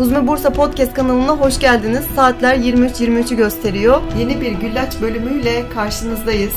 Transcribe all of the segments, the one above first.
Huzme Bursa Podcast kanalına hoş geldiniz. Saatler 23.23'ü gösteriyor. Yeni bir güllaç bölümüyle karşınızdayız.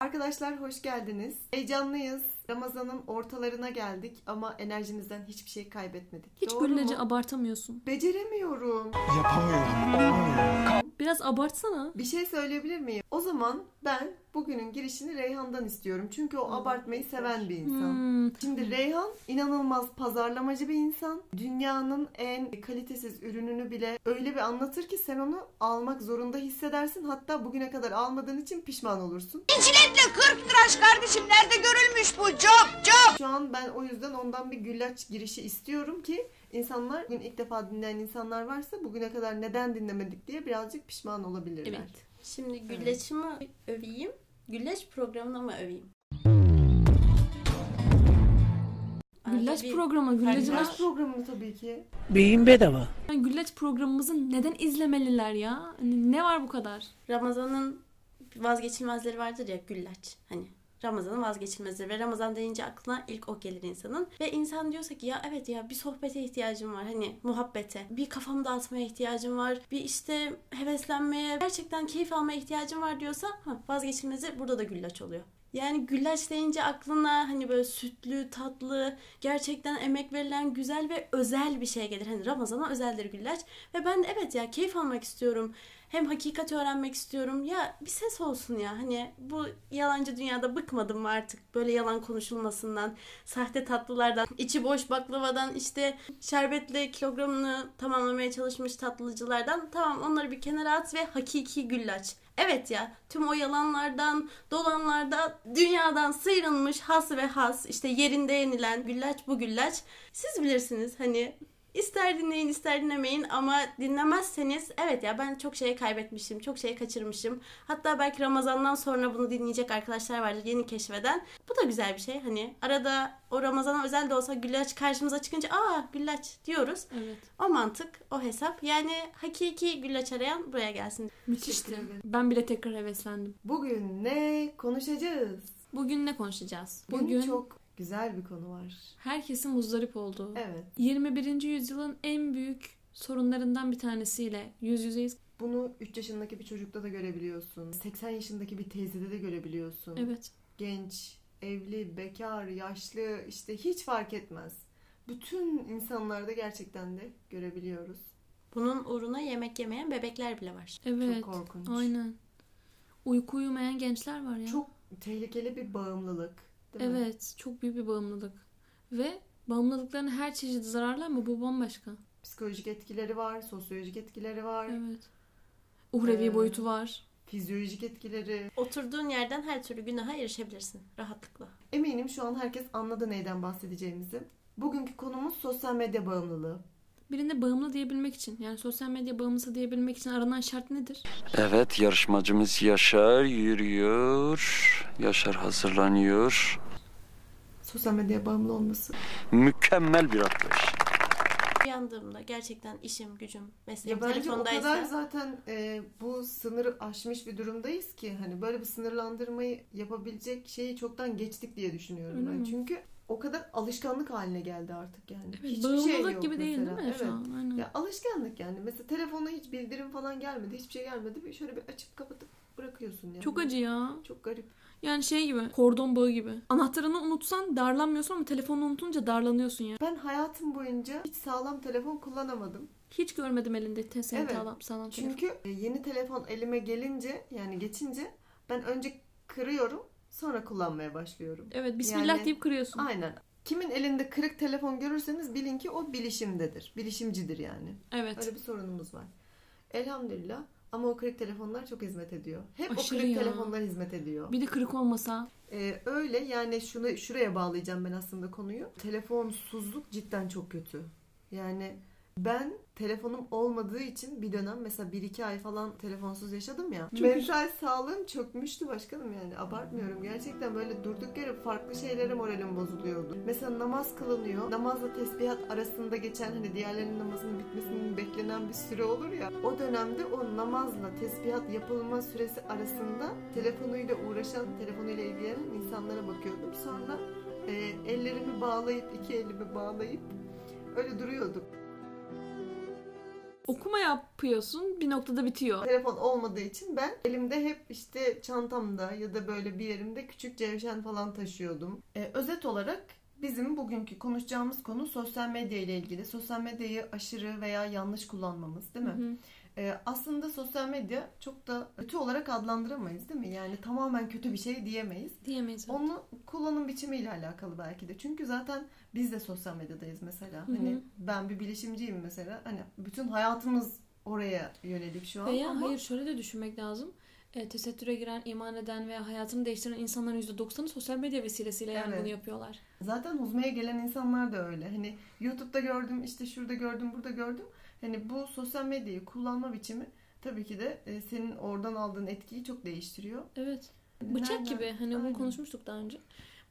Arkadaşlar hoş geldiniz. Heyecanlıyız. Ramazan'ın ortalarına geldik ama enerjimizden hiçbir şey kaybetmedik. Hiç Doğru gülleci mu? abartamıyorsun. Beceremiyorum. Yapamıyorum. Olmuyor. Biraz abartsana. Bir şey söyleyebilir miyim? O zaman ben bugünün girişini Reyhan'dan istiyorum. Çünkü o abartmayı seven bir insan. Hmm. Şimdi Reyhan inanılmaz pazarlamacı bir insan. Dünyanın en kalitesiz ürününü bile öyle bir anlatır ki sen onu almak zorunda hissedersin. Hatta bugüne kadar almadığın için pişman olursun. Ciletle 40 tıraş kardeşim nerede görülmüş bu cop cop. Şu an ben o yüzden ondan bir güllaç girişi istiyorum ki insanlar bugün ilk defa dinleyen insanlar varsa bugüne kadar neden dinlemedik diye birazcık pişman olabilirler. Evet. Şimdi güllaçımı öveyim. Güllaç programını mı öveyim? Güllaç bir- programı, güllacılar. Güllaç programını tabii ki. Beyin bedava. Yani güllaç programımızı neden izlemeliler ya? Hani ne var bu kadar? Ramazan'ın vazgeçilmezleri vardır ya güllaç. Hani Ramazan'ın vazgeçilmezleri ve Ramazan deyince aklına ilk o gelir insanın. Ve insan diyorsa ki ya evet ya bir sohbete ihtiyacım var hani muhabbete. Bir kafamı dağıtmaya ihtiyacım var. Bir işte heveslenmeye, gerçekten keyif almaya ihtiyacım var diyorsa ha, vazgeçilmezi burada da güllaç oluyor. Yani güllaç deyince aklına hani böyle sütlü, tatlı, gerçekten emek verilen güzel ve özel bir şey gelir. Hani Ramazan'a özeldir güllaç. Ve ben de evet ya keyif almak istiyorum. Hem hakikat öğrenmek istiyorum. Ya bir ses olsun ya. Hani bu yalancı dünyada bıkmadım mı artık böyle yalan konuşulmasından, sahte tatlılardan, içi boş baklavadan, işte şerbetle kilogramını tamamlamaya çalışmış tatlıcılardan. Tamam onları bir kenara at ve hakiki güllaç. Evet ya tüm o yalanlardan, dolanlarda dünyadan sıyrılmış has ve has işte yerinde yenilen güllaç bu güllaç. Siz bilirsiniz hani ister dinleyin ister dinlemeyin ama dinlemezseniz evet ya ben çok şey kaybetmişim, çok şey kaçırmışım. Hatta belki Ramazan'dan sonra bunu dinleyecek arkadaşlar vardır yeni keşfeden. Bu da güzel bir şey hani arada o Ramazan'a özel de olsa güllaç karşımıza çıkınca aa güllaç diyoruz. Evet. O mantık, o hesap. Yani hakiki güllaç arayan buraya gelsin. Müthişti. Ben bile tekrar heveslendim. Bugün ne konuşacağız? Bugün ne konuşacağız? Bugün, Bugün çok güzel bir konu var. herkesin muzdarip olduğu, Evet. 21. yüzyılın en büyük sorunlarından bir tanesiyle yüz yüzeyiz. Bunu 3 yaşındaki bir çocukta da görebiliyorsun. 80 yaşındaki bir teyzede de görebiliyorsun. Evet. Genç, evli, bekar, yaşlı işte hiç fark etmez. Bütün insanlarda gerçekten de görebiliyoruz. Bunun uğruna yemek yemeyen bebekler bile var. Evet. Çok korkunç. Aynen. Uyku uyumayan gençler var ya. Çok tehlikeli bir bağımlılık. Değil mi? Evet, çok büyük bir bağımlılık. Ve bağımlılıkların her çeşidi zararlı ama bu bambaşka. Psikolojik etkileri var, sosyolojik etkileri var, Evet. Uhrevi Ee, boyutu var. fizyolojik etkileri. Oturduğun yerden her türlü günaha erişebilirsin rahatlıkla. Eminim şu an herkes anladı neyden bahsedeceğimizi. Bugünkü konumuz sosyal medya bağımlılığı. Birine bağımlı diyebilmek için, yani sosyal medya bağımlısı diyebilmek için aranan şart nedir? Evet yarışmacımız Yaşar yürüyor. Yaşar hazırlanıyor. Sosyal medyaya bağımlı olması. Mükemmel bir atlayış. Uyandığımda gerçekten işim, gücüm, mesleğim Ya bence o telefondaysa kadar zaten e, bu sınırı aşmış bir durumdayız ki hani böyle bir sınırlandırmayı yapabilecek şeyi çoktan geçtik diye düşünüyorum Öyle ben. mi? Çünkü o kadar alışkanlık haline geldi artık yani. Evet, Hiçbir şey yok gibi değil mesela. değil mi şu Evet. an? Aynen. Ya alışkanlık yani. Mesela telefona hiç bildirim falan gelmedi. Hiçbir şey gelmedi. Bir şöyle bir açıp kapatıp bırakıyorsun yani. Çok acı ya. Çok garip. Yani şey gibi, kordon bağı gibi. Anahtarını unutsan darlanmıyorsun ama telefonunu unutunca darlanıyorsun ya. Ben hayatım boyunca hiç sağlam telefon kullanamadım. Hiç görmedim elinde te- Evet. sağlam, sağlam telefon. Çünkü e, yeni telefon elime gelince yani geçince ben önce kırıyorum sonra kullanmaya başlıyorum. Evet, bismillah Yani- deyip kırıyorsun. Aynen. Kimin elinde kırık telefon görürseniz bilin ki o bilişimdedir. Bilişimcidir yani. Evet. Öyle bir sorunumuz var. Elhamdülillah ama o kırık telefonlar çok hizmet ediyor. Hep Aşırı o kırık ya. telefonlar hizmet ediyor. Bir de kırık olmasa. Ee, öyle yani şunu şuraya bağlayacağım ben aslında konuyu. Telefonsuzluk cidden çok kötü. Yani ben telefonum olmadığı için bir dönem mesela 1-2 ay falan telefonsuz yaşadım ya. Çok mental sağlığım çökmüştü başkanım yani abartmıyorum. Gerçekten böyle durduk yere farklı şeylere moralim bozuluyordu. Mesela namaz kılınıyor. Namazla tesbihat arasında geçen hani diğerlerinin namazının bitmesinin beklenen bir süre olur ya. O dönemde o namazla tesbihat yapılma süresi arasında telefonuyla uğraşan, telefonuyla ilgilenen insanlara bakıyordum. Sonra e, ellerimi bağlayıp iki elimi bağlayıp öyle duruyordum. Okuma yapıyorsun bir noktada bitiyor. Telefon olmadığı için ben elimde hep işte çantamda ya da böyle bir yerimde küçük cevşen falan taşıyordum. Ee, özet olarak bizim bugünkü konuşacağımız konu sosyal medya ile ilgili. Sosyal medyayı aşırı veya yanlış kullanmamız değil mi? Hı hı. Ee, aslında sosyal medya çok da kötü olarak adlandıramayız değil mi? Yani tamamen kötü bir şey diyemeyiz. Diyemeyiz. evet. Onun kullanım biçimiyle alakalı belki de. Çünkü zaten biz de sosyal medyadayız mesela. Hı hı. Hani ben bir bilişimciyim mesela. Hani bütün hayatımız oraya yönelik şu an. Veya ama hayır şöyle de düşünmek lazım. E, tesettüre giren, iman eden veya hayatını değiştiren insanların %90'ı sosyal medya vesilesiyle yani Evet. bunu yapıyorlar. zaten huzmeye gelen insanlar da öyle. Hani YouTube'da gördüm, işte şurada gördüm, burada gördüm. Hani bu sosyal medyayı kullanma biçimi tabii ki de e, senin oradan aldığın etkiyi çok değiştiriyor. Evet. Bıçak Nereden- gibi hani bunu Aynen. konuşmuştuk daha önce.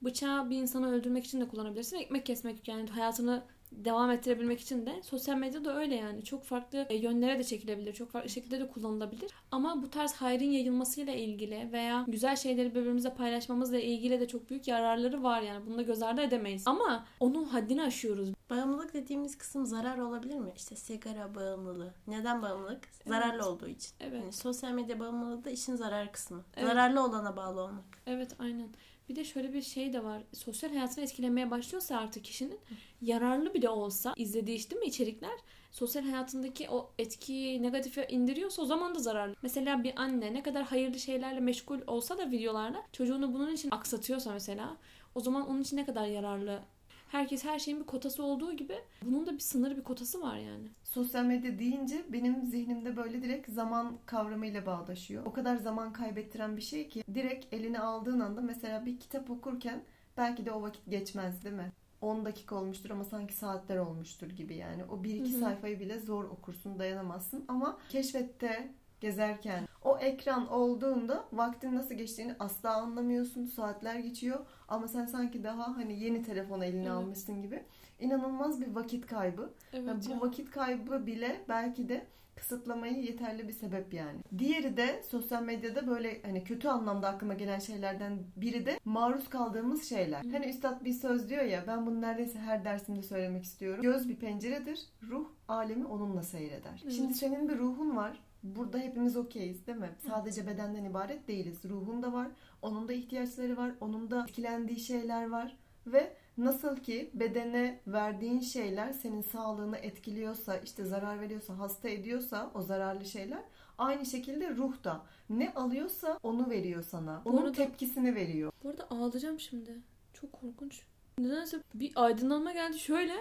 Bıçağı bir insanı öldürmek için de kullanabilirsin. Ekmek kesmek yani hayatını devam ettirebilmek için de sosyal medya da öyle yani. Çok farklı e, yönlere de çekilebilir. Çok farklı şekilde de kullanılabilir. Ama bu tarz hayrın yayılmasıyla ilgili veya güzel şeyleri birbirimizle paylaşmamızla ilgili de çok büyük yararları var yani. Bunu da göz ardı edemeyiz. Ama onun haddini aşıyoruz. Bağımlılık dediğimiz kısım zarar olabilir mi? İşte sigara bağımlılığı. Neden bağımlılık? Zararlı olduğu için. Evet. Yani sosyal medya bağımlılığı da işin zarar kısmı. Evet. Zararlı olana bağlı olmak. Evet aynen. Bir de şöyle bir şey de var. Sosyal hayatını etkilemeye başlıyorsa artık kişinin yararlı bile olsa izlediği işte mi içerikler sosyal hayatındaki o etkiyi negatife indiriyorsa o zaman da zararlı. Mesela bir anne ne kadar hayırlı şeylerle meşgul olsa da videolarla çocuğunu bunun için aksatıyorsa mesela o zaman onun için ne kadar yararlı. Herkes her şeyin bir kotası olduğu gibi bunun da bir sınırı bir kotası var yani. Sosyal medya deyince benim zihnimde böyle direkt zaman kavramıyla bağdaşıyor. O kadar zaman kaybettiren bir şey ki direkt eline aldığın anda mesela bir kitap okurken belki de o vakit geçmez değil mi? 10 dakika olmuştur ama sanki saatler olmuştur gibi yani. O bir iki Hı hı. sayfayı bile zor okursun, dayanamazsın ama keşfette gezerken o ekran olduğunda vaktin nasıl geçtiğini asla anlamıyorsun. Saatler geçiyor ama sen sanki daha hani yeni telefonu eline Evet. almışsın gibi. İnanılmaz bir vakit kaybı. Evet Yani bu vakit kaybı bile belki de kısıtlamayı yeterli bir sebep yani. Diğeri de sosyal medyada böyle hani kötü anlamda aklıma gelen şeylerden biri de maruz kaldığımız şeyler. Hani üstad bir söz diyor ya ben bunu neredeyse her dersimde söylemek istiyorum. Göz bir penceredir, ruh alemi onunla seyreder. Evet. Şimdi senin bir ruhun var. Burada hepimiz okeyiz değil mi? Sadece bedenden ibaret değiliz. Ruhun da var. Onun da ihtiyaçları var. Onun da etkilendiği şeyler var. Ve nasıl ki bedene verdiğin şeyler senin sağlığını etkiliyorsa, işte zarar veriyorsa, hasta ediyorsa o zararlı şeyler aynı şekilde ruh da ne alıyorsa onu veriyor sana. Bu Onun arada- tepkisini veriyor. Bu arada ağlayacağım şimdi. Çok korkunç. Nedense bir aydınlanma geldi. Şöyle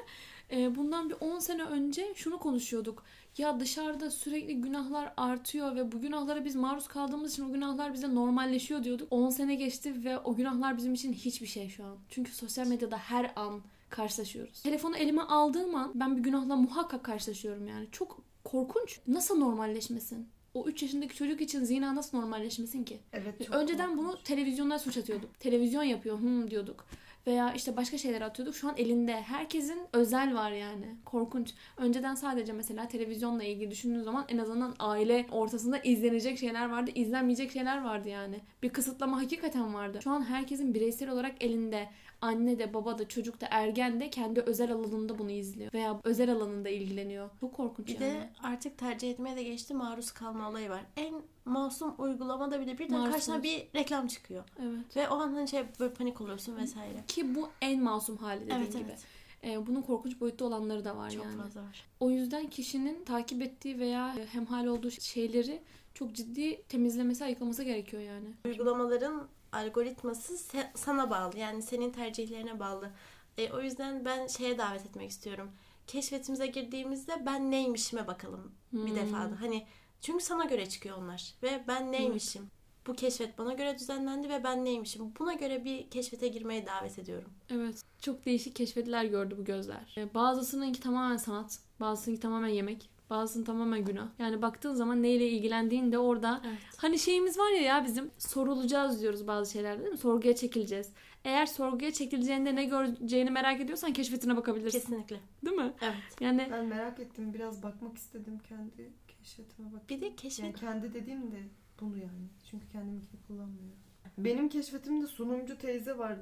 e, bundan bir 10 sene önce şunu konuşuyorduk. Ya dışarıda sürekli günahlar artıyor ve bu günahlara biz maruz kaldığımız için o günahlar bize normalleşiyor diyorduk. 10 sene geçti ve o günahlar bizim için hiçbir şey şu an. Çünkü sosyal medyada her an karşılaşıyoruz. Telefonu elime aldığım an ben bir günahla muhakkak karşılaşıyorum yani. Çok korkunç. Nasıl normalleşmesin? O 3 yaşındaki çocuk için zina nasıl normalleşmesin ki? Evet. çok Önceden bunu korkunç. televizyonlara suç atıyorduk. Televizyon yapıyor hmm diyorduk. Veya işte başka şeyler atıyorduk. Şu an elinde. Herkesin özel var yani. Korkunç. Önceden sadece mesela televizyonla ilgili düşündüğün zaman en azından aile ortasında izlenecek şeyler vardı. izlenmeyecek şeyler vardı yani. Bir kısıtlama hakikaten vardı. Şu an herkesin bireysel olarak elinde. Anne de baba da çocuk da ergen de kendi özel alanında bunu izliyor. Veya özel alanında ilgileniyor. Çok korkunç Bir yani. de artık tercih etmeye de geçti maruz kalma olayı var. En masum uygulamada bile birden Maruz karşına bir reklam çıkıyor. Evet. Ve o an hani şey böyle panik oluyorsun vesaire. Ki bu en masum hali dediğin Evet gibi. evet. Ee, bunun korkunç boyutta olanları da var Çok yani. fazla var. O yüzden kişinin takip ettiği veya hemhal olduğu şeyleri çok ciddi temizlemesi, ayıklaması gerekiyor yani. Uygulamaların algoritması sana bağlı. Yani senin tercihlerine bağlı. E, o yüzden ben şeye davet etmek istiyorum. Keşfetimize girdiğimizde ben neymişime bakalım bir Hmm. defada. Hani çünkü sana göre çıkıyor onlar. Ve ben neymişim? Bu keşfet bana göre düzenlendi ve ben neymişim? Buna göre bir keşfete girmeye davet ediyorum. Evet. Çok değişik keşfetler gördü bu gözler. Ee, Bazısınınki tamamen sanat, bazısınınki tamamen yemek, bazısının tamamen günah. Yani baktığın zaman neyle ilgilendiğin de orada Evet. Hani şeyimiz var ya ya bizim sorulacağız diyoruz bazı şeylerde değil mi? Sorguya çekileceğiz. Eğer sorguya çekileceğinde ne göreceğini merak ediyorsan keşfetine bakabilirsin. Kesinlikle. Değil mi? Evet. Yani Ben merak ettim. Biraz bakmak istedim kendi keşfetime bak. Bir de keşfet Yani kendi dediğim de bunu yani. Çünkü kendiminkini kullanmıyorum. Benim keşfetimde sunumcu teyze var.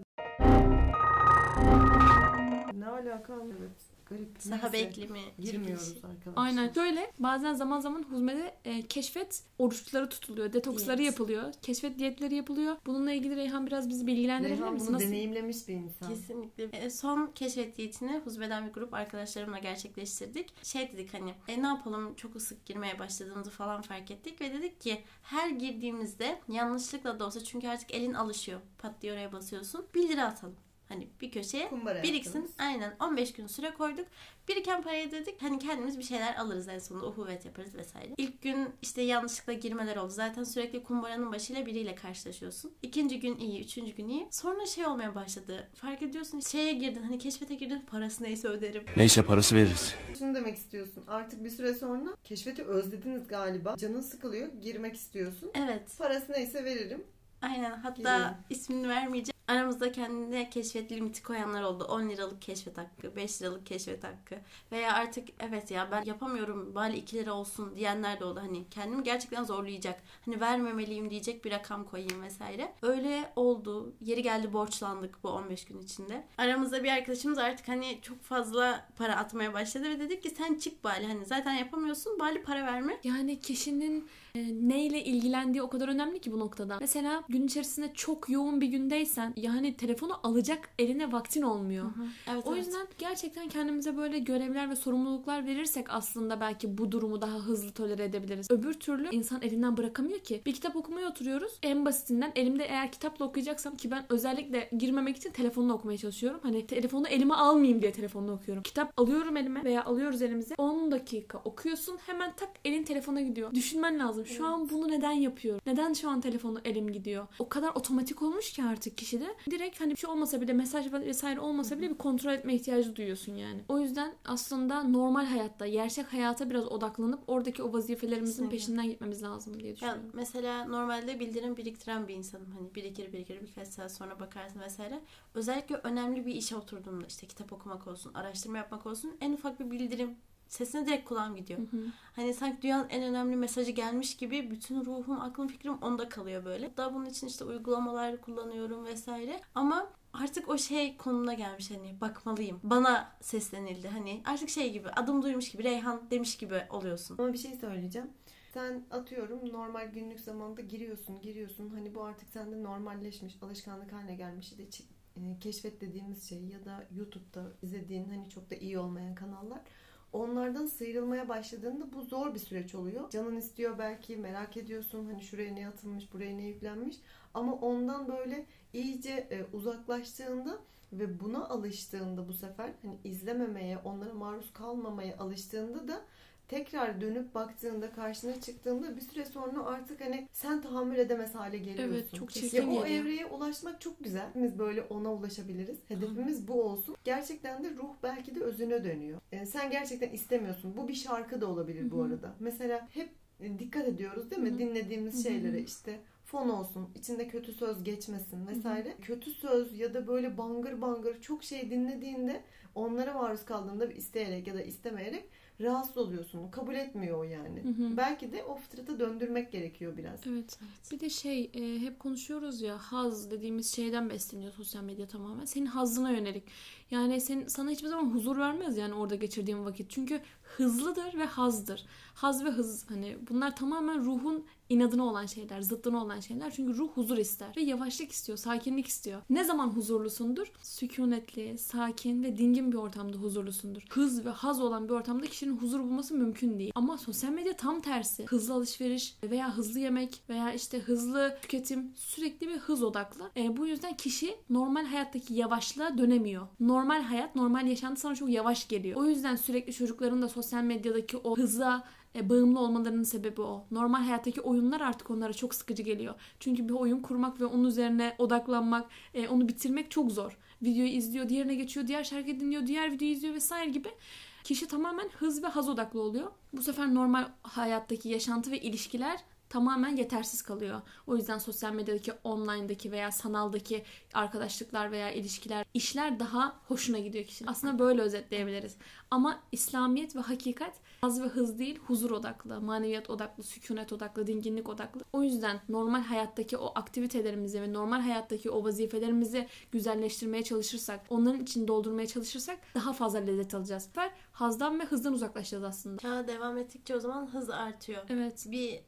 alaka evet. Garip. Sahabe Neyse. iklimi. Girmiyoruz çekilişi. arkadaşlar. Aynen. Şöyle bazen zaman zaman huzmede e, keşfet oruçları tutuluyor. Detoksları Diyet. yapılıyor. Keşfet diyetleri yapılıyor. Bununla ilgili Reyhan biraz bizi bilgilendirebilir Reyhan misin? bunu Nasıl? deneyimlemiş bir insan. Kesinlikle. E, son keşfet diyetini Huzbe'den bir grup arkadaşlarımla gerçekleştirdik. Şey dedik hani e, ne yapalım çok ısık girmeye başladığımızı falan fark ettik ve dedik ki her girdiğimizde yanlışlıkla da olsa çünkü artık elin alışıyor. Pat diye oraya basıyorsun. 1 lira atalım. Hani bir köşeye Kumbara biriksin. yaptınız. Aynen 15 gün süre koyduk. Biriken parayı dedik hani kendimiz bir şeyler alırız en sonunda uhuvvet yaparız vesaire. İlk gün işte yanlışlıkla girmeler oldu. Zaten sürekli kumbaranın başıyla biriyle karşılaşıyorsun. İkinci gün iyi, üçüncü gün iyi. Sonra şey olmaya başladı. Fark ediyorsun şeye girdin hani keşfete girdin parası neyse öderim. Neyse parası veririz. Şunu demek istiyorsun. Artık bir süre sonra keşfeti özlediniz galiba. Canın sıkılıyor. Girmek istiyorsun. Evet. Parası neyse veririm. Aynen hatta Girelim. ismini vermeyeceğim. Aramızda kendine keşfet limiti koyanlar oldu. 10 liralık keşfet hakkı, 5 liralık keşfet hakkı. Veya artık evet ya ben yapamıyorum bari 2 lira olsun diyenler de oldu. Hani kendimi gerçekten zorlayacak. Hani vermemeliyim diyecek bir rakam koyayım vesaire. Öyle oldu. Yeri geldi borçlandık bu 15 gün içinde. Aramızda bir arkadaşımız artık hani çok fazla para atmaya başladı ve dedik ki sen çık bari hani zaten yapamıyorsun bari para verme. Yani kişinin neyle ilgilendiği o kadar önemli ki bu noktada. Mesela gün içerisinde çok yoğun bir gündeysen yani telefonu alacak eline vaktin olmuyor. Evet, O evet. yüzden gerçekten kendimize böyle görevler ve sorumluluklar verirsek aslında belki bu durumu daha hızlı tolere edebiliriz. Öbür türlü insan elinden bırakamıyor ki. Bir kitap okumaya oturuyoruz. En basitinden elimde eğer kitapla okuyacaksam ki ben özellikle girmemek için telefonla okumaya çalışıyorum. Hani telefonu elime almayayım diye telefonla okuyorum. Kitap alıyorum elime veya alıyoruz elimize. 10 dakika okuyorsun hemen tak elin telefona gidiyor. Düşünmen lazım. Şu an bunu neden yapıyorum? Neden şu an telefonu elim gidiyor? O kadar otomatik olmuş ki artık kişide. Direkt hani bir şey olmasa bile mesaj vesaire olmasa bile bir kontrol etme ihtiyacı duyuyorsun yani. O yüzden aslında normal hayatta, gerçek hayata biraz odaklanıp oradaki o vazifelerimizin Kesinlikle. peşinden gitmemiz lazım diye düşünüyorum. mesela normalde bildirim biriktiren bir insanım. Hani birikir birikir birkaç saat sonra bakarsın vesaire. Özellikle önemli bir işe oturduğumda işte kitap okumak olsun, araştırma yapmak olsun en ufak bir bildirim sesine direkt kulağım gidiyor. Hı hı. Hani sanki dünyanın en önemli mesajı gelmiş gibi bütün ruhum, aklım, fikrim onda kalıyor böyle. Hatta bunun için işte uygulamalar kullanıyorum vesaire. Ama artık o şey konumuna gelmiş hani bakmalıyım. Bana seslenildi hani artık şey gibi adım duymuş gibi Reyhan demiş gibi oluyorsun. Ama bir şey söyleyeceğim. Sen atıyorum normal günlük zamanda giriyorsun, giriyorsun. Hani bu artık sende normalleşmiş, alışkanlık haline gelmiş. Çi- e, keşfet dediğimiz şey ya da YouTube'da izlediğin hani çok da iyi olmayan kanallar. Onlardan sıyrılmaya başladığında bu zor bir süreç oluyor. Canın istiyor belki, merak ediyorsun hani şuraya ne atılmış, buraya ne yüklenmiş. Ama ondan böyle iyice e, uzaklaştığında ve buna alıştığında bu sefer hani izlememeye, onlara maruz kalmamaya alıştığında da tekrar dönüp baktığında karşına çıktığında bir süre sonra artık hani sen tahammül edemez hale geliyorsun. Evet, çok Ya çirkin o geliyor. evreye ulaşmak çok güzel. Biz böyle ona ulaşabiliriz. Hedefimiz bu olsun. Gerçekten de ruh belki de özüne dönüyor. Yani sen gerçekten istemiyorsun. Bu bir şarkı da olabilir bu arada. Mesela hep dikkat ediyoruz değil mi? Dinlediğimiz şeylere işte fon olsun, içinde kötü söz geçmesin vesaire. Kötü söz ya da böyle bangır bangır çok şey dinlediğinde onlara maruz kaldığında isteyerek ya da istemeyerek rahatsız oluyorsun. Kabul etmiyor o yani. Hı hı. Belki de o fıtrata döndürmek gerekiyor biraz. Evet. Bir de şey e, hep konuşuyoruz ya haz dediğimiz şeyden besleniyor sosyal medya tamamen. Senin hazzına yönelik. Yani senin, sana hiçbir zaman huzur vermez yani orada geçirdiğin vakit. Çünkü hızlıdır ve hazdır. Haz ve hız hani bunlar tamamen ruhun inadına olan şeyler, zıttına olan şeyler. Çünkü ruh huzur ister ve yavaşlık istiyor, sakinlik istiyor. Ne zaman huzurlusundur? Sükunetli, sakin ve dingin bir ortamda huzurlusundur. Hız ve haz olan bir ortamda kişinin huzur bulması mümkün değil. Ama sosyal medya tam tersi. Hızlı alışveriş veya hızlı yemek veya işte hızlı tüketim sürekli bir hız odaklı. E, bu yüzden kişi normal hayattaki yavaşlığa dönemiyor. Normal hayat, normal yaşantı sana çok yavaş geliyor. O yüzden sürekli çocukların da sosyal medyadaki o hıza e, bağımlı olmalarının sebebi o. Normal hayattaki oyunlar artık onlara çok sıkıcı geliyor. Çünkü bir oyun kurmak ve onun üzerine odaklanmak, e, onu bitirmek çok zor. Videoyu izliyor, diğerine geçiyor, diğer şarkı dinliyor, diğer videoyu izliyor vesaire gibi. Kişi tamamen hız ve haz odaklı oluyor. Bu sefer normal hayattaki yaşantı ve ilişkiler tamamen yetersiz kalıyor. O yüzden sosyal medyadaki, online'daki veya sanaldaki arkadaşlıklar veya ilişkiler, işler daha hoşuna gidiyor kişinin. Aslında böyle özetleyebiliriz. Ama İslamiyet ve hakikat haz ve hız değil, huzur odaklı, maneviyat odaklı, sükunet odaklı, dinginlik odaklı. O yüzden normal hayattaki o aktivitelerimizi ve normal hayattaki o vazifelerimizi güzelleştirmeye çalışırsak, onların için doldurmaya çalışırsak daha fazla lezzet alacağız. Hazdan ve hızdan uzaklaşacağız aslında. Çağ devam ettikçe o zaman hız artıyor. Evet. Bir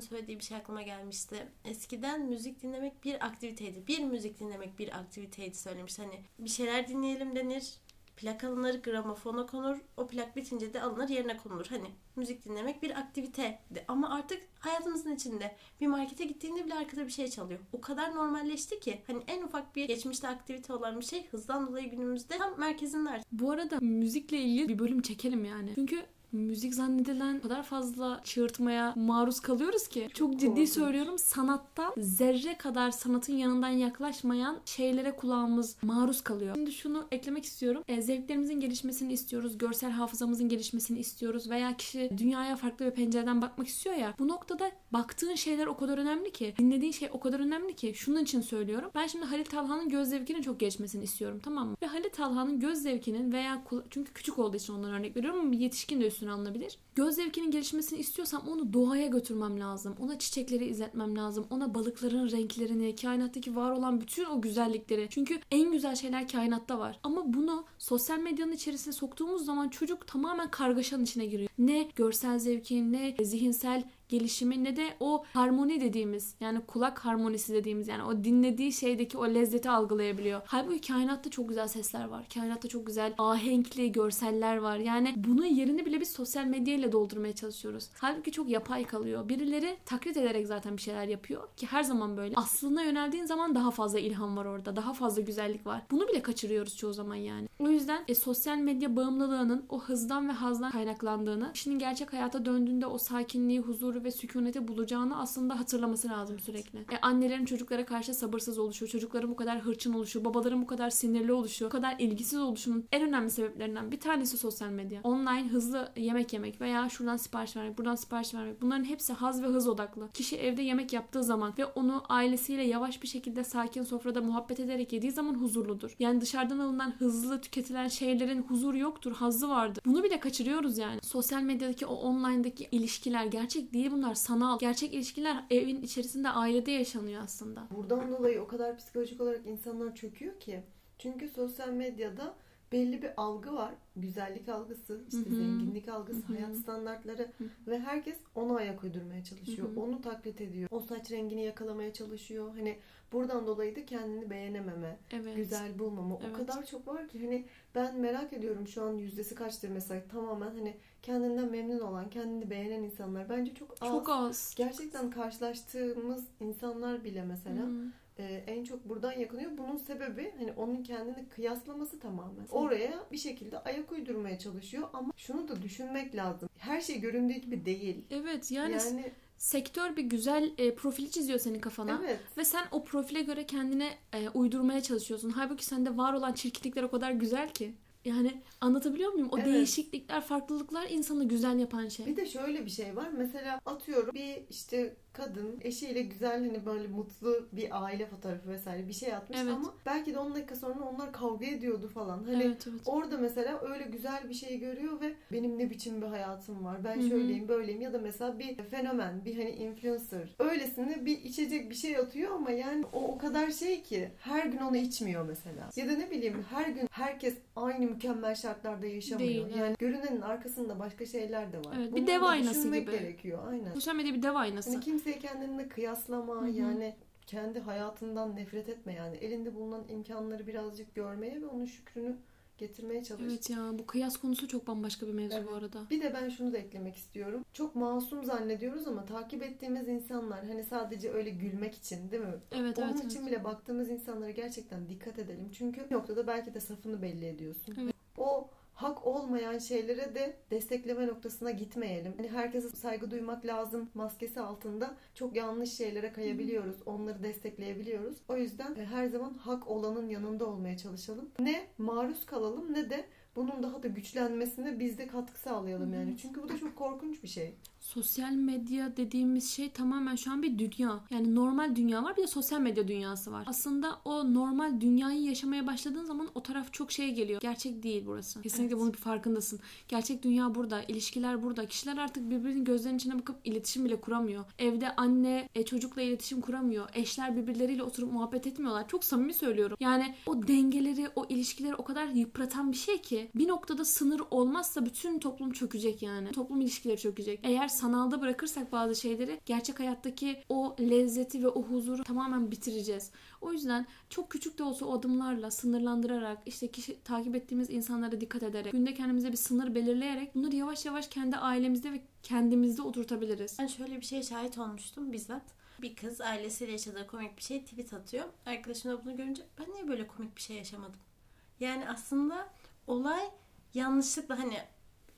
büyüğümün söylediği bir şey aklıma gelmişti. Eskiden müzik dinlemek bir aktiviteydi. Bir müzik dinlemek bir aktiviteydi söylemiş. Hani bir şeyler dinleyelim denir. Plak alınır, gramofona konur. O plak bitince de alınır yerine konulur. Hani müzik dinlemek bir aktiviteydi. Ama artık hayatımızın içinde bir markete gittiğinde bile arkada bir şey çalıyor. O kadar normalleşti ki hani en ufak bir geçmişte aktivite olan bir şey hızdan dolayı günümüzde tam merkezinde artık. Bu arada müzikle ilgili bir bölüm çekelim yani. Çünkü müzik zannedilen o kadar fazla çığırtmaya maruz kalıyoruz ki. Çok ciddi söylüyorum sanatta zerre kadar sanatın yanından yaklaşmayan şeylere kulağımız maruz kalıyor. Şimdi şunu eklemek istiyorum. E, zevklerimizin gelişmesini istiyoruz. Görsel hafızamızın gelişmesini istiyoruz. Veya kişi dünyaya farklı bir pencereden bakmak istiyor ya. Bu noktada baktığın şeyler o kadar önemli ki. Dinlediğin şey o kadar önemli ki. Şunun için söylüyorum. Ben şimdi Halit Talhan'ın göz zevkinin çok gelişmesini istiyorum tamam mı? Ve Halit Talhan'ın göz zevkinin veya kula- çünkü küçük olduğu için ondan örnek veriyorum ama yetişkin de üstüne alınabilir. Göz zevkinin gelişmesini istiyorsam onu doğaya götürmem lazım. Ona çiçekleri izletmem lazım. Ona balıkların renklerini, kainattaki var olan bütün o güzellikleri. Çünkü en güzel şeyler kainatta var. Ama bunu sosyal medyanın içerisine soktuğumuz zaman çocuk tamamen kargaşanın içine giriyor. Ne görsel zevki, ne zihinsel gelişimi ne de o harmoni dediğimiz yani kulak harmonisi dediğimiz yani o dinlediği şeydeki o lezzeti algılayabiliyor. Halbuki kainatta çok güzel sesler var. Kainatta çok güzel ahenkli görseller var. Yani bunun yerini bile biz sosyal medya ile doldurmaya çalışıyoruz. Halbuki çok yapay kalıyor. Birileri taklit ederek zaten bir şeyler yapıyor ki her zaman böyle. Aslına yöneldiğin zaman daha fazla ilham var orada. Daha fazla güzellik var. Bunu bile kaçırıyoruz çoğu zaman yani. O yüzden e, sosyal medya bağımlılığının o hızdan ve hazdan kaynaklandığını, kişinin gerçek hayata döndüğünde o sakinliği, huzuru ve sükuneti bulacağını aslında hatırlaması lazım sürekli. E, annelerin çocuklara karşı sabırsız oluşu, çocukların bu kadar hırçın oluşu, babaların bu kadar sinirli oluşu, bu kadar ilgisiz oluşunun en önemli sebeplerinden bir tanesi sosyal medya. Online hızlı yemek yemek veya şuradan sipariş vermek, buradan sipariş vermek. Bunların hepsi haz ve hız odaklı. Kişi evde yemek yaptığı zaman ve onu ailesiyle yavaş bir şekilde sakin sofrada muhabbet ederek yediği zaman huzurludur. Yani dışarıdan alınan hızlı tüketilen şeylerin huzuru yoktur, hazzı vardır. Bunu bile kaçırıyoruz yani. Sosyal medyadaki o online'daki ilişkiler gerçek değil bunlar sanal. Gerçek ilişkiler evin içerisinde ailede yaşanıyor aslında. Buradan dolayı o kadar psikolojik olarak insanlar çöküyor ki. Çünkü sosyal medyada belli bir algı var. Güzellik algısı, işte Hı hı. zenginlik algısı, Hı hı. hayat standartları ve herkes ona ayak uydurmaya çalışıyor. Hı hı. Onu taklit ediyor. O saç rengini yakalamaya çalışıyor. Hani buradan dolayı da kendini beğenememe, Evet. güzel bulmama Evet. o kadar çok var ki hani ben merak ediyorum şu an yüzdesi kaçtır mesela tamamen hani kendinden memnun olan, kendini beğenen insanlar bence çok az. Çok az. Gerçekten karşılaştığımız insanlar bile mesela Hı. E, en çok buradan yakınıyor. Bunun sebebi hani onun kendini kıyaslaması tamamen. Oraya bir şekilde ayak uydurmaya çalışıyor ama şunu da düşünmek lazım. Her şey göründüğü gibi değil. Evet yani, Yani, sektör bir güzel e, profili çiziyor senin kafana. evet. Ve sen o profile göre kendine e, uydurmaya çalışıyorsun. Halbuki sende var olan çirkinlikler o kadar güzel ki. Yani anlatabiliyor muyum? O Evet. değişiklikler, farklılıklar insanı güzel yapan şey. Bir de şöyle bir şey var. Mesela atıyorum bir işte kadın eşiyle güzel hani böyle mutlu bir aile fotoğrafı vesaire bir şey atmış Evet. ama belki de 10 dakika sonra onlar kavga ediyordu falan. Hani evet evet. Orada mesela öyle güzel bir şey görüyor ve benim ne biçim bir hayatım var. Ben Hı hı. şöyleyim böyleyim ya da mesela bir fenomen, bir hani influencer. Öylesine bir içecek bir şey atıyor ama yani o o kadar şey ki her gün onu içmiyor mesela. Ya da ne bileyim her gün herkes aynı mükemmel şartlarda yaşamıyor. Değil, yani görünenin arkasında başka şeyler de var. Evet, bir Bunları dev aynası gibi. gerekiyor. Aynen. Sosyal medya bir dev aynası. Hani kimseyi kendinle kıyaslama Hı hı. yani kendi hayatından nefret etme yani. Elinde bulunan imkanları birazcık görmeye ve onun şükrünü getirmeye çalış. Evet ya bu kıyas konusu çok bambaşka bir mevzu Evet. bu arada. Bir de ben şunu da eklemek istiyorum. Çok masum zannediyoruz ama takip ettiğimiz insanlar hani sadece öyle gülmek için değil mi? Evet Onun evet. için evet. bile baktığımız insanlara gerçekten dikkat edelim. Çünkü bir noktada belki de safını belli ediyorsun. Evet. O hak olmayan şeylere de destekleme noktasına gitmeyelim. Hani herkese saygı duymak lazım maskesi altında çok yanlış şeylere kayabiliyoruz. Onları destekleyebiliyoruz. O yüzden e, her zaman hak olanın yanında olmaya çalışalım. Ne maruz kalalım ne de bunun daha da güçlenmesine biz de katkı sağlayalım yani. Çünkü bu da çok korkunç bir şey. Sosyal medya dediğimiz şey tamamen şu an bir dünya. Yani normal dünya var bir de sosyal medya dünyası var. Aslında o normal dünyayı yaşamaya başladığın zaman o taraf çok şey geliyor. Gerçek değil burası. Kesinlikle Evet. bunun bir farkındasın. Gerçek dünya burada, ilişkiler burada. Kişiler artık birbirinin gözlerinin içine bakıp iletişim bile kuramıyor. Evde anne e, çocukla iletişim kuramıyor. Eşler birbirleriyle oturup muhabbet etmiyorlar. Çok samimi söylüyorum. Yani o dengeleri, o ilişkileri o kadar yıpratan bir şey ki bir noktada sınır olmazsa bütün toplum çökecek yani. Toplum ilişkileri çökecek. Eğer sanalda bırakırsak bazı şeyleri gerçek hayattaki o lezzeti ve o huzuru tamamen bitireceğiz. O yüzden çok küçük de olsa o adımlarla sınırlandırarak işte kişi takip ettiğimiz insanlara dikkat ederek günde kendimize bir sınır belirleyerek bunları yavaş yavaş kendi ailemizde ve kendimizde oturtabiliriz. Ben şöyle bir şeye şahit olmuştum bizzat. Bir kız ailesiyle yaşadığı komik bir şey tweet atıyor. Arkadaşım da bunu görünce ben niye böyle komik bir şey yaşamadım? Yani aslında olay yanlışlıkla hani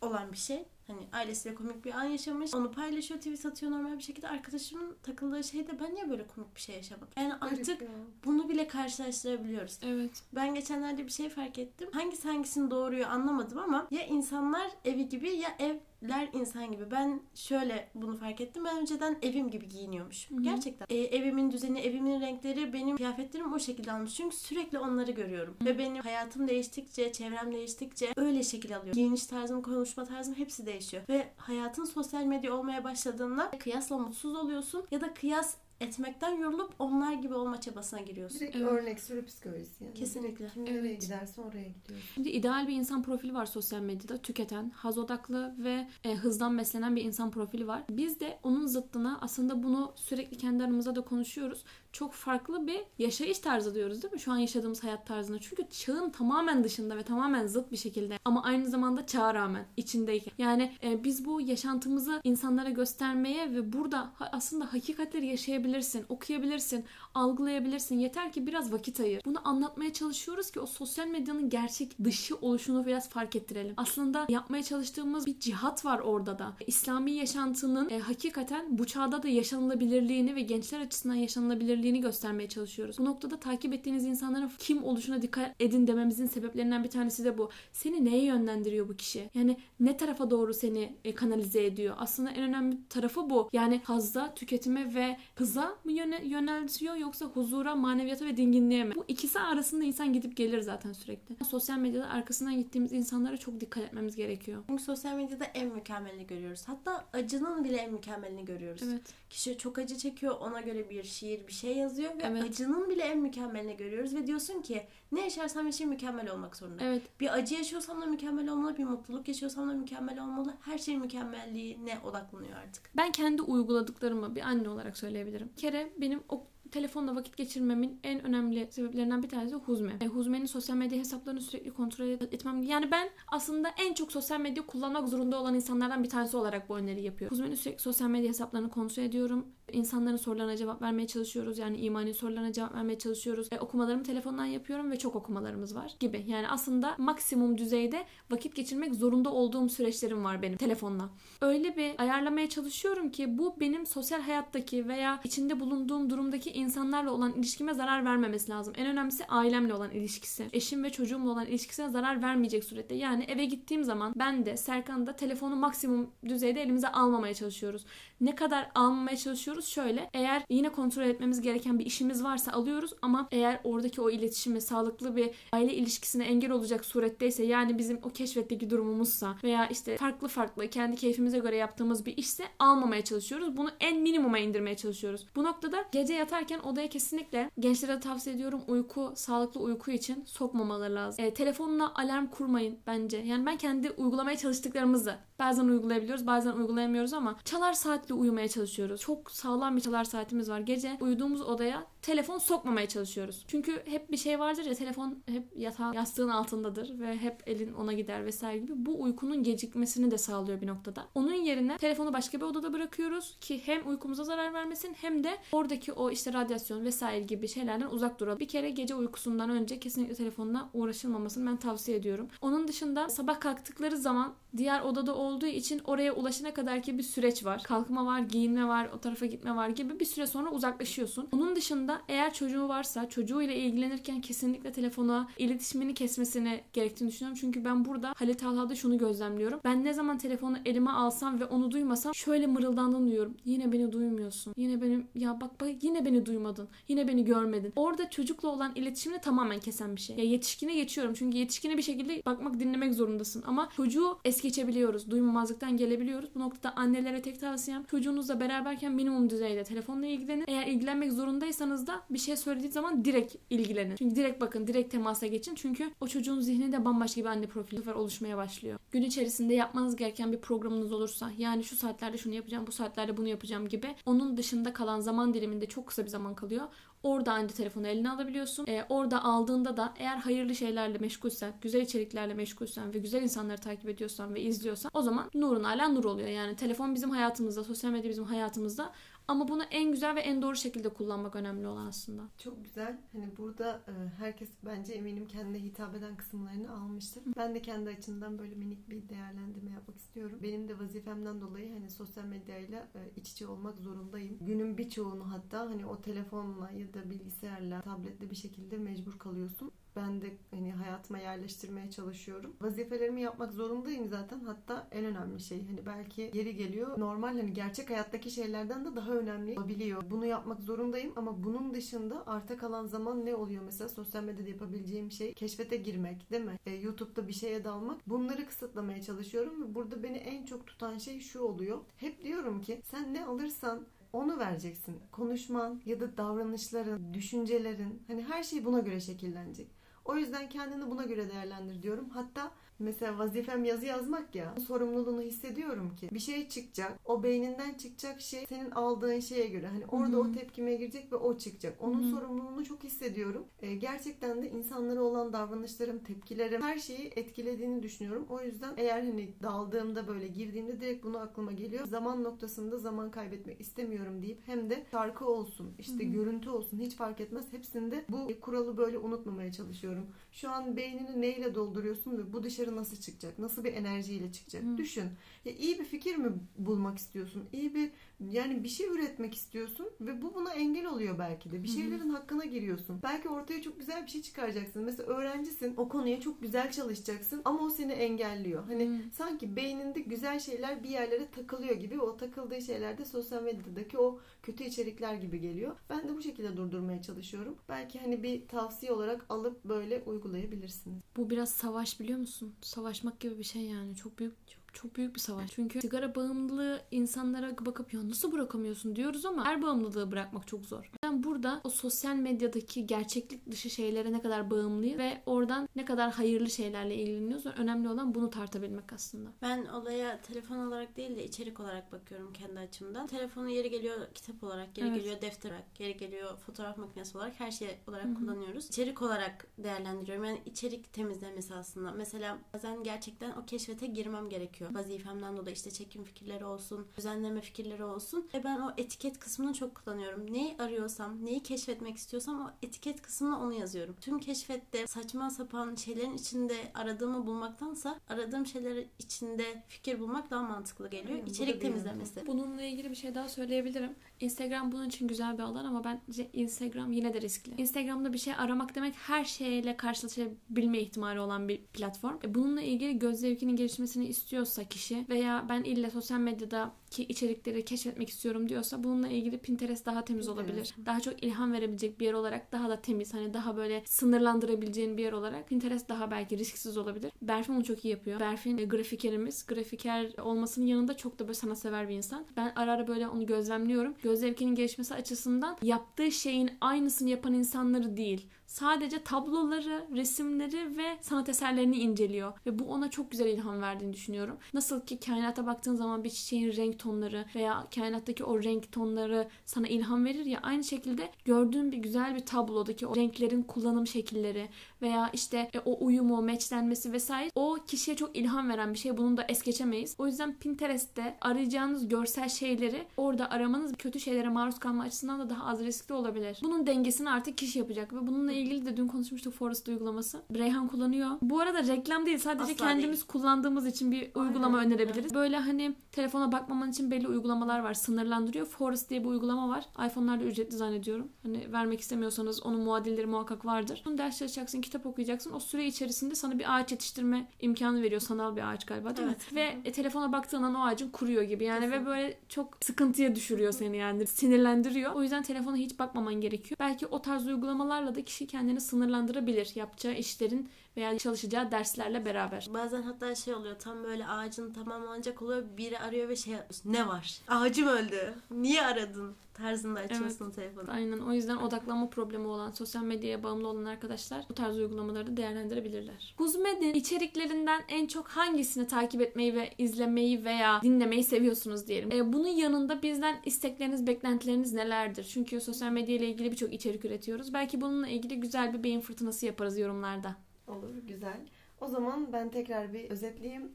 olan bir şey. Hani ailesiyle komik bir an yaşamış. Onu paylaşıyor, tweet atıyor normal bir şekilde. Arkadaşımın takıldığı şey de ben niye böyle komik bir şey yaşamadım? Yani artık bunu bile karşılaştırabiliyoruz. Evet. Ben geçenlerde bir şey fark ettim. Hangisi hangisini doğuruyor anlamadım ama ya insanlar evi gibi ya evler insan gibi. Ben şöyle bunu fark ettim. Ben önceden evim gibi giyiniyormuşum. Hı hı. Gerçekten. E, evimin düzeni, evimin renkleri, benim kıyafetlerim o şekilde almış. Çünkü sürekli onları görüyorum. Ve benim hayatım değiştikçe, çevrem değiştikçe öyle şekil alıyor. Giyiniş tarzım, konuşma tarzım hepsi değişiyor. Ve hayatın sosyal medya olmaya başladığında kıyasla mutsuz oluyorsun ya da kıyas etmekten yorulup onlar gibi olma çabasına giriyorsun. Direkt Evet. örnek sürü psikolojisi yani. Kesinlikle. Kim nereye Evet. giderse oraya gidiyor. Şimdi ideal bir insan profili var sosyal medyada. Tüketen, haz odaklı ve e, hızdan beslenen bir insan profili var. Biz de onun zıttına aslında bunu sürekli kendi aramızda da konuşuyoruz. Çok farklı bir yaşayış tarzı diyoruz değil mi? Şu an yaşadığımız hayat tarzına. Çünkü çağın tamamen dışında ve tamamen zıt bir şekilde. Ama aynı zamanda çağa rağmen içindeyken. Yani e, biz bu yaşantımızı insanlara göstermeye ve burada aslında hakikatleri yaşayabilirsin, okuyabilirsin, algılayabilirsin. Yeter ki biraz vakit ayır. Bunu anlatmaya çalışıyoruz ki o sosyal medyanın gerçek dışı oluşunu biraz fark ettirelim. Aslında yapmaya çalıştığımız bir cihat var orada da. İslami yaşantının e, hakikaten bu çağda da yaşanılabilirliğini ve gençler açısından yaşanılabilirliğini göstermeye çalışıyoruz. Bu noktada takip ettiğiniz insanların kim oluşuna dikkat edin dememizin sebeplerinden bir tanesi de bu. Seni neye yönlendiriyor bu kişi? Yani ne tarafa doğru seni e, kanalize ediyor? Aslında en önemli tarafı bu. Yani hazda, tüketime ve hıza mı yöne, yöneltiyor yoksa huzura, maneviyata ve dinginliğe mi? Bu ikisi arasında insan gidip gelir zaten sürekli. Sosyal medyada arkasından gittiğimiz insanlara çok dikkat etmemiz gerekiyor. Çünkü sosyal medyada en mükemmelini görüyoruz. Hatta acının bile en mükemmelini görüyoruz. Evet. Kişi çok acı çekiyor, ona göre bir şiir, bir şey yazıyor ve Evet. acının bile en mükemmelini görüyoruz ve diyorsun ki ne yaşarsam yaşayayım mükemmel olmak zorunda. Evet. Bir acı yaşıyorsam da mükemmel olmalı, bir mutluluk yaşıyorsam da mükemmel olmalı. Her şey mükemmelliğine odaklanıyor artık. Ben kendi uyguladıklarımı bir anne olarak söyleyebilirim. Bir kere benim o telefonla vakit geçirmemin en önemli sebeplerinden bir tanesi Huzme. E, Huzme'nin sosyal medya hesaplarını sürekli kontrol et- etmem. Yani ben aslında en çok sosyal medya kullanmak zorunda olan insanlardan bir tanesi olarak bu öneriyi yapıyorum. Huzme'nin sürekli sosyal medya hesaplarını kontrol ediyorum. İnsanların sorularına cevap vermeye çalışıyoruz. Yani imani sorularına cevap vermeye çalışıyoruz. E, okumalarımı telefondan yapıyorum ve çok okumalarımız var gibi. Yani aslında maksimum düzeyde vakit geçirmek zorunda olduğum süreçlerim var benim telefonla. Öyle bir ayarlamaya çalışıyorum ki bu benim sosyal hayattaki veya içinde bulunduğum durumdaki insanlarla olan ilişkime zarar vermemesi lazım. En önemlisi ailemle olan ilişkisi. Eşim ve çocuğumla olan ilişkisine zarar vermeyecek surette. Yani eve gittiğim zaman ben de Serkan da telefonu maksimum düzeyde elimize almamaya çalışıyoruz. Ne kadar almamaya çalışıyoruz? Şöyle eğer yine kontrol etmemiz gereken bir işimiz varsa alıyoruz ama eğer oradaki o iletişimi sağlıklı bir aile ilişkisine engel olacak suretteyse yani bizim o keşfetteki durumumuzsa veya işte farklı farklı kendi keyfimize göre yaptığımız bir işse almamaya çalışıyoruz. Bunu en minimuma indirmeye çalışıyoruz. Bu noktada gece yatarken odaya kesinlikle gençlere de tavsiye ediyorum uyku, sağlıklı uyku için sokmamaları lazım. E, telefonla alarm kurmayın bence. Yani ben kendi uygulamaya çalıştıklarımızı bazen uygulayabiliyoruz bazen uygulayamıyoruz ama çalar saatli uyumaya çalışıyoruz. Çok sağlam bir çalar saatimiz var. Gece uyuduğumuz odaya telefon sokmamaya çalışıyoruz. Çünkü hep bir şey vardır ya telefon hep yatağın yastığın altındadır ve hep elin ona gider vesaire gibi. Bu uykunun gecikmesini de sağlıyor bir noktada. Onun yerine telefonu başka bir odada bırakıyoruz ki hem uykumuza zarar vermesin hem de oradaki o işte radyasyon vesaire gibi şeylerden uzak duralım. Bir kere gece uykusundan önce kesinlikle telefonla uğraşılmamasını ben tavsiye ediyorum. Onun dışında sabah kalktıkları zaman diğer odada olduğu için oraya ulaşana kadar ki bir süreç var. Kalkma var, giyinme var, o tarafa gitme var gibi bir süre sonra uzaklaşıyorsun. Onun dışında eğer çocuğu varsa çocuğuyla ilgilenirken kesinlikle telefona iletişimini kesmesini gerektiğini düşünüyorum. Çünkü ben burada Halit Talha'da şunu gözlemliyorum. Ben ne zaman telefonu elime alsam ve onu duymasam şöyle mırıldandığını duyuyorum. Yine beni duymuyorsun. Yine benim ya bak bak yine beni duymadın. Yine beni görmedin. Orada çocukla olan iletişimini tamamen kesen bir şey. Ya yetişkine geçiyorum. Çünkü yetişkine bir şekilde bakmak dinlemek zorundasın. Ama çocuğu es geçebiliyoruz. Duymamazlıktan gelebiliyoruz. Bu noktada annelere tek tavsiyem çocuğunuzla beraberken minimum düzeyde telefonla ilgilenin. Eğer ilgilenmek zorundaysanız da bir şey söylediği zaman direkt ilgilenin. Çünkü direkt bakın, direkt temasa geçin. Çünkü o çocuğun zihninde bambaşka bir anne profili sefer oluşmaya başlıyor. Gün içerisinde yapmanız gereken bir programınız olursa yani şu saatlerde şunu yapacağım, bu saatlerde bunu yapacağım gibi onun dışında kalan zaman diliminde çok kısa bir zaman kalıyor. Orada anne telefonu eline alabiliyorsun. Ee, orada aldığında da eğer hayırlı şeylerle meşgulsen, güzel içeriklerle meşgulsen ve güzel insanları takip ediyorsan ve izliyorsan o zaman nurun hala nur oluyor. Yani telefon bizim hayatımızda, sosyal medya bizim hayatımızda ama bunu en güzel ve en doğru şekilde kullanmak önemli olan aslında. Çok güzel. Hani burada e, herkes bence eminim kendine hitap eden kısımlarını almıştır. Ben de kendi açımdan böyle minik bir değerlendirme yapmak istiyorum. Benim de vazifemden dolayı hani sosyal medyayla e, iç içe olmak zorundayım. Günün birçoğunu hatta hani o telefonla ya da bilgisayarla, tabletle bir şekilde mecbur kalıyorsun. Ben de hani hayatıma yerleştirmeye çalışıyorum. Vazifelerimi yapmak zorundayım zaten. Hatta en önemli şey hani belki yeri geliyor. Normal hani gerçek hayattaki şeylerden de daha önemli olabiliyor. Bunu yapmak zorundayım ama bunun dışında arta kalan zaman ne oluyor? Mesela sosyal medyada yapabileceğim şey keşfete girmek değil mi? E, YouTube'da bir şeye dalmak. Bunları kısıtlamaya çalışıyorum ve burada beni en çok tutan şey şu oluyor. Hep diyorum ki sen ne alırsan onu vereceksin. Konuşman ya da davranışların, düşüncelerin hani her şey buna göre şekillenecek. O yüzden kendini buna göre değerlendir diyorum. Hatta mesela vazifem yazı yazmak ya. Sorumluluğunu hissediyorum ki bir şey çıkacak. O beyninden çıkacak şey senin aldığın şeye göre. Hani orada o tepkime girecek ve o çıkacak. Onun sorumluluğunu çok hissediyorum. Ee, gerçekten de insanlara olan davranışlarım, tepkilerim her şeyi etkilediğini düşünüyorum. O yüzden eğer hani daldığımda böyle girdiğimde direkt bunu aklıma geliyor. Zaman noktasında zaman kaybetmek istemiyorum deyip hem de şarkı olsun, işte görüntü olsun hiç fark etmez. Hepsinde bu kuralı böyle unutmamaya çalışıyorum. Şu an beynini neyle dolduruyorsun ve bu dışarı nasıl çıkacak? Nasıl bir enerjiyle çıkacak? Düşün. Ya iyi bir fikir mi bulmak istiyorsun? İyi bir yani bir şey üretmek istiyorsun ve bu buna engel oluyor belki de. Bir şeylerin hakkına giriyorsun. Belki ortaya çok güzel bir şey çıkaracaksın. Mesela öğrencisin. O konuya çok güzel çalışacaksın ama o seni engelliyor. Hani sanki beyninde güzel şeyler bir yerlere takılıyor gibi. O takıldığı şeyler de sosyal medyadaki o kötü içerikler gibi geliyor. Ben de bu şekilde durdurmaya çalışıyorum. Belki hani bir tavsiye olarak alıp böyle uygulayabilirsiniz. Bu biraz savaş biliyor musun? Savaşmak gibi bir şey yani. Çok büyük çok, çok büyük bir savaş. Çünkü sigara bağımlılığı insanlara bakıp ya nasıl bırakamıyorsun diyoruz ama her bağımlılığı bırakmak çok zor. Ben burada o sosyal medyadaki gerçeklik dışı şeylere ne kadar bağımlıyız ve oradan ne kadar hayırlı şeylerle ilgileniyoruz. Önemli olan bunu tartabilmek aslında. Ben olaya telefon olarak değil de içerik olarak bakıyorum kendi açımdan. Telefonu yeri geliyor kitap olarak, yeri Evet. geliyor defter olarak, yeri geliyor fotoğraf makinesi olarak her şey olarak kullanıyoruz. İçerik olarak değerlendiriyorum. Yani içerik temizlemesi aslında. Mesela bazen gerçekten o keşfete girmem gerekiyor. Vazifemden dolayı işte çekim fikirleri olsun, düzenleme fikirleri olsun. Ve ben o etiket kısmını çok kullanıyorum. Neyi arıyorsam, neyi keşfetmek istiyorsam o etiket kısmına onu yazıyorum. Tüm keşfette saçma sapan şeylerin içinde aradığımı bulmaktansa aradığım şeyler içinde fikir bulmak daha mantıklı geliyor. Da İçerik temizlemesi. Bununla ilgili bir şey daha söyleyebilirim. Instagram bunun için güzel bir alan ama bence Instagram yine de riskli. Instagram'da bir şey aramak demek her şeyle karşılaşabilme ihtimali olan bir platform. E, Bununla ilgili göz zevkinin gelişmesini istiyorsa kişi veya ben ille sosyal medyadaki içerikleri keşfetmek istiyorum diyorsa bununla ilgili Pinterest daha temiz olabilir. Daha çok ilham verebilecek bir yer olarak daha da temiz hani daha böyle sınırlandırabileceğin bir yer olarak Pinterest daha belki risksiz olabilir. Berfin onu çok iyi yapıyor. Berfin e, grafikerimiz. Grafiker olmasının yanında çok da böyle sanatsever bir insan. Ben ara ara böyle onu gözlemliyorum. Göz zevkinin gelişmesi açısından yaptığı şeyin aynısını yapan insanları değil sadece tabloları, resimleri ve sanat eserlerini inceliyor. Ve bu ona çok güzel ilham verdiğini düşünüyorum. Nasıl ki kainata baktığın zaman bir çiçeğin renk tonları veya kainattaki o renk tonları sana ilham verir ya aynı şekilde gördüğün bir güzel bir tablodaki o renklerin kullanım şekilleri veya işte e, o uyumu, matchlenmesi vesaire o kişiye çok ilham veren bir şey. Bunu da es geçemeyiz. O yüzden Pinterest'te arayacağınız görsel şeyleri orada aramanız kötü şeylere maruz kalma açısından da daha az riskli olabilir. Bunun dengesini artık kişi yapacak ve bununla ilgili de dün konuşmuştuk Forest uygulaması. Reyhan kullanıyor. Bu arada reklam değil sadece Asla kendimiz kullandığımız için bir uygulama Aynen. önerebiliriz. Böyle hani telefona bakmaman için belli uygulamalar var. Sınırlandırıyor. Forest diye bir uygulama var. iPhone'larda ücretli zannediyorum. Hani vermek istemiyorsanız onun muadilleri muhakkak vardır. Bunu ders çalışacaksın, kitap okuyacaksın. O süre içerisinde sana bir ağaç yetiştirme imkanı veriyor. Sanal bir ağaç galiba değil mi? Ve e, telefona baktığın an o ağacın kuruyor gibi. Yani ve böyle çok sıkıntıya düşürüyor seni yani. Sinirlendiriyor. O yüzden telefona hiç bakmaman gerekiyor. Belki o tarz uygulamalarla da kişi kendini sınırlandırabilir. Yapacağı işlerin veya çalışacağı derslerle beraber. Bazen hatta şey oluyor tam böyle ağacın tamamlanacak oluyor biri arıyor ve şey ne var? Ağacım öldü. Niye aradın? Tarzında açıyorsun telefonu. Aynen o yüzden odaklanma problemi olan, sosyal medyaya bağımlı olan arkadaşlar bu tarz uygulamaları da değerlendirebilirler. Huzmed'in içeriklerinden en çok hangisini takip etmeyi ve izlemeyi veya dinlemeyi seviyorsunuz diyelim. Ee, bunun yanında bizden istekleriniz, beklentileriniz nelerdir? Çünkü sosyal medya ile ilgili birçok içerik üretiyoruz. Belki bununla ilgili güzel bir beyin fırtınası yaparız yorumlarda. Olur, güzel. O zaman ben tekrar bir özetleyeyim.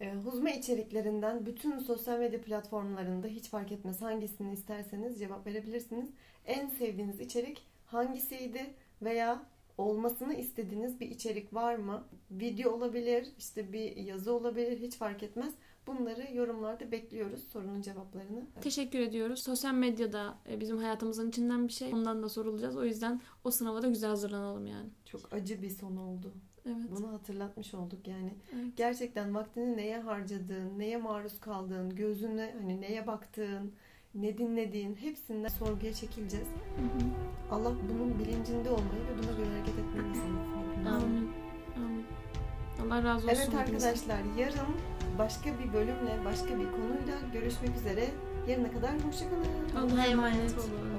Ee, huzme içeriklerinden bütün sosyal medya platformlarında hiç fark etmez hangisini isterseniz cevap verebilirsiniz. En sevdiğiniz içerik hangisiydi veya olmasını istediğiniz bir içerik var mı? Video olabilir, işte bir yazı olabilir, hiç fark etmez. Bunları yorumlarda bekliyoruz sorunun cevaplarını. Teşekkür ediyoruz. Sosyal medyada e, bizim hayatımızın içinden bir şey. Ondan da sorulacağız. O yüzden o sınava da güzel hazırlanalım yani. Çok acı bir son oldu. Evet. Bunu hatırlatmış olduk yani. Evet. Gerçekten vaktini neye harcadığın, neye maruz kaldığın, gözüne hani neye baktığın, ne dinlediğin hepsinden sorguya çekileceğiz. Hı hı. Allah bunun bilincinde olmayı ve buna göre hareket etmeyi nasip. Amin. Amin. Allah razı olsun. Evet arkadaşlar yarın başka bir bölümle, başka bir konuyla görüşmek üzere. Yarına kadar hoşçakalın. Allah'a emanet olun.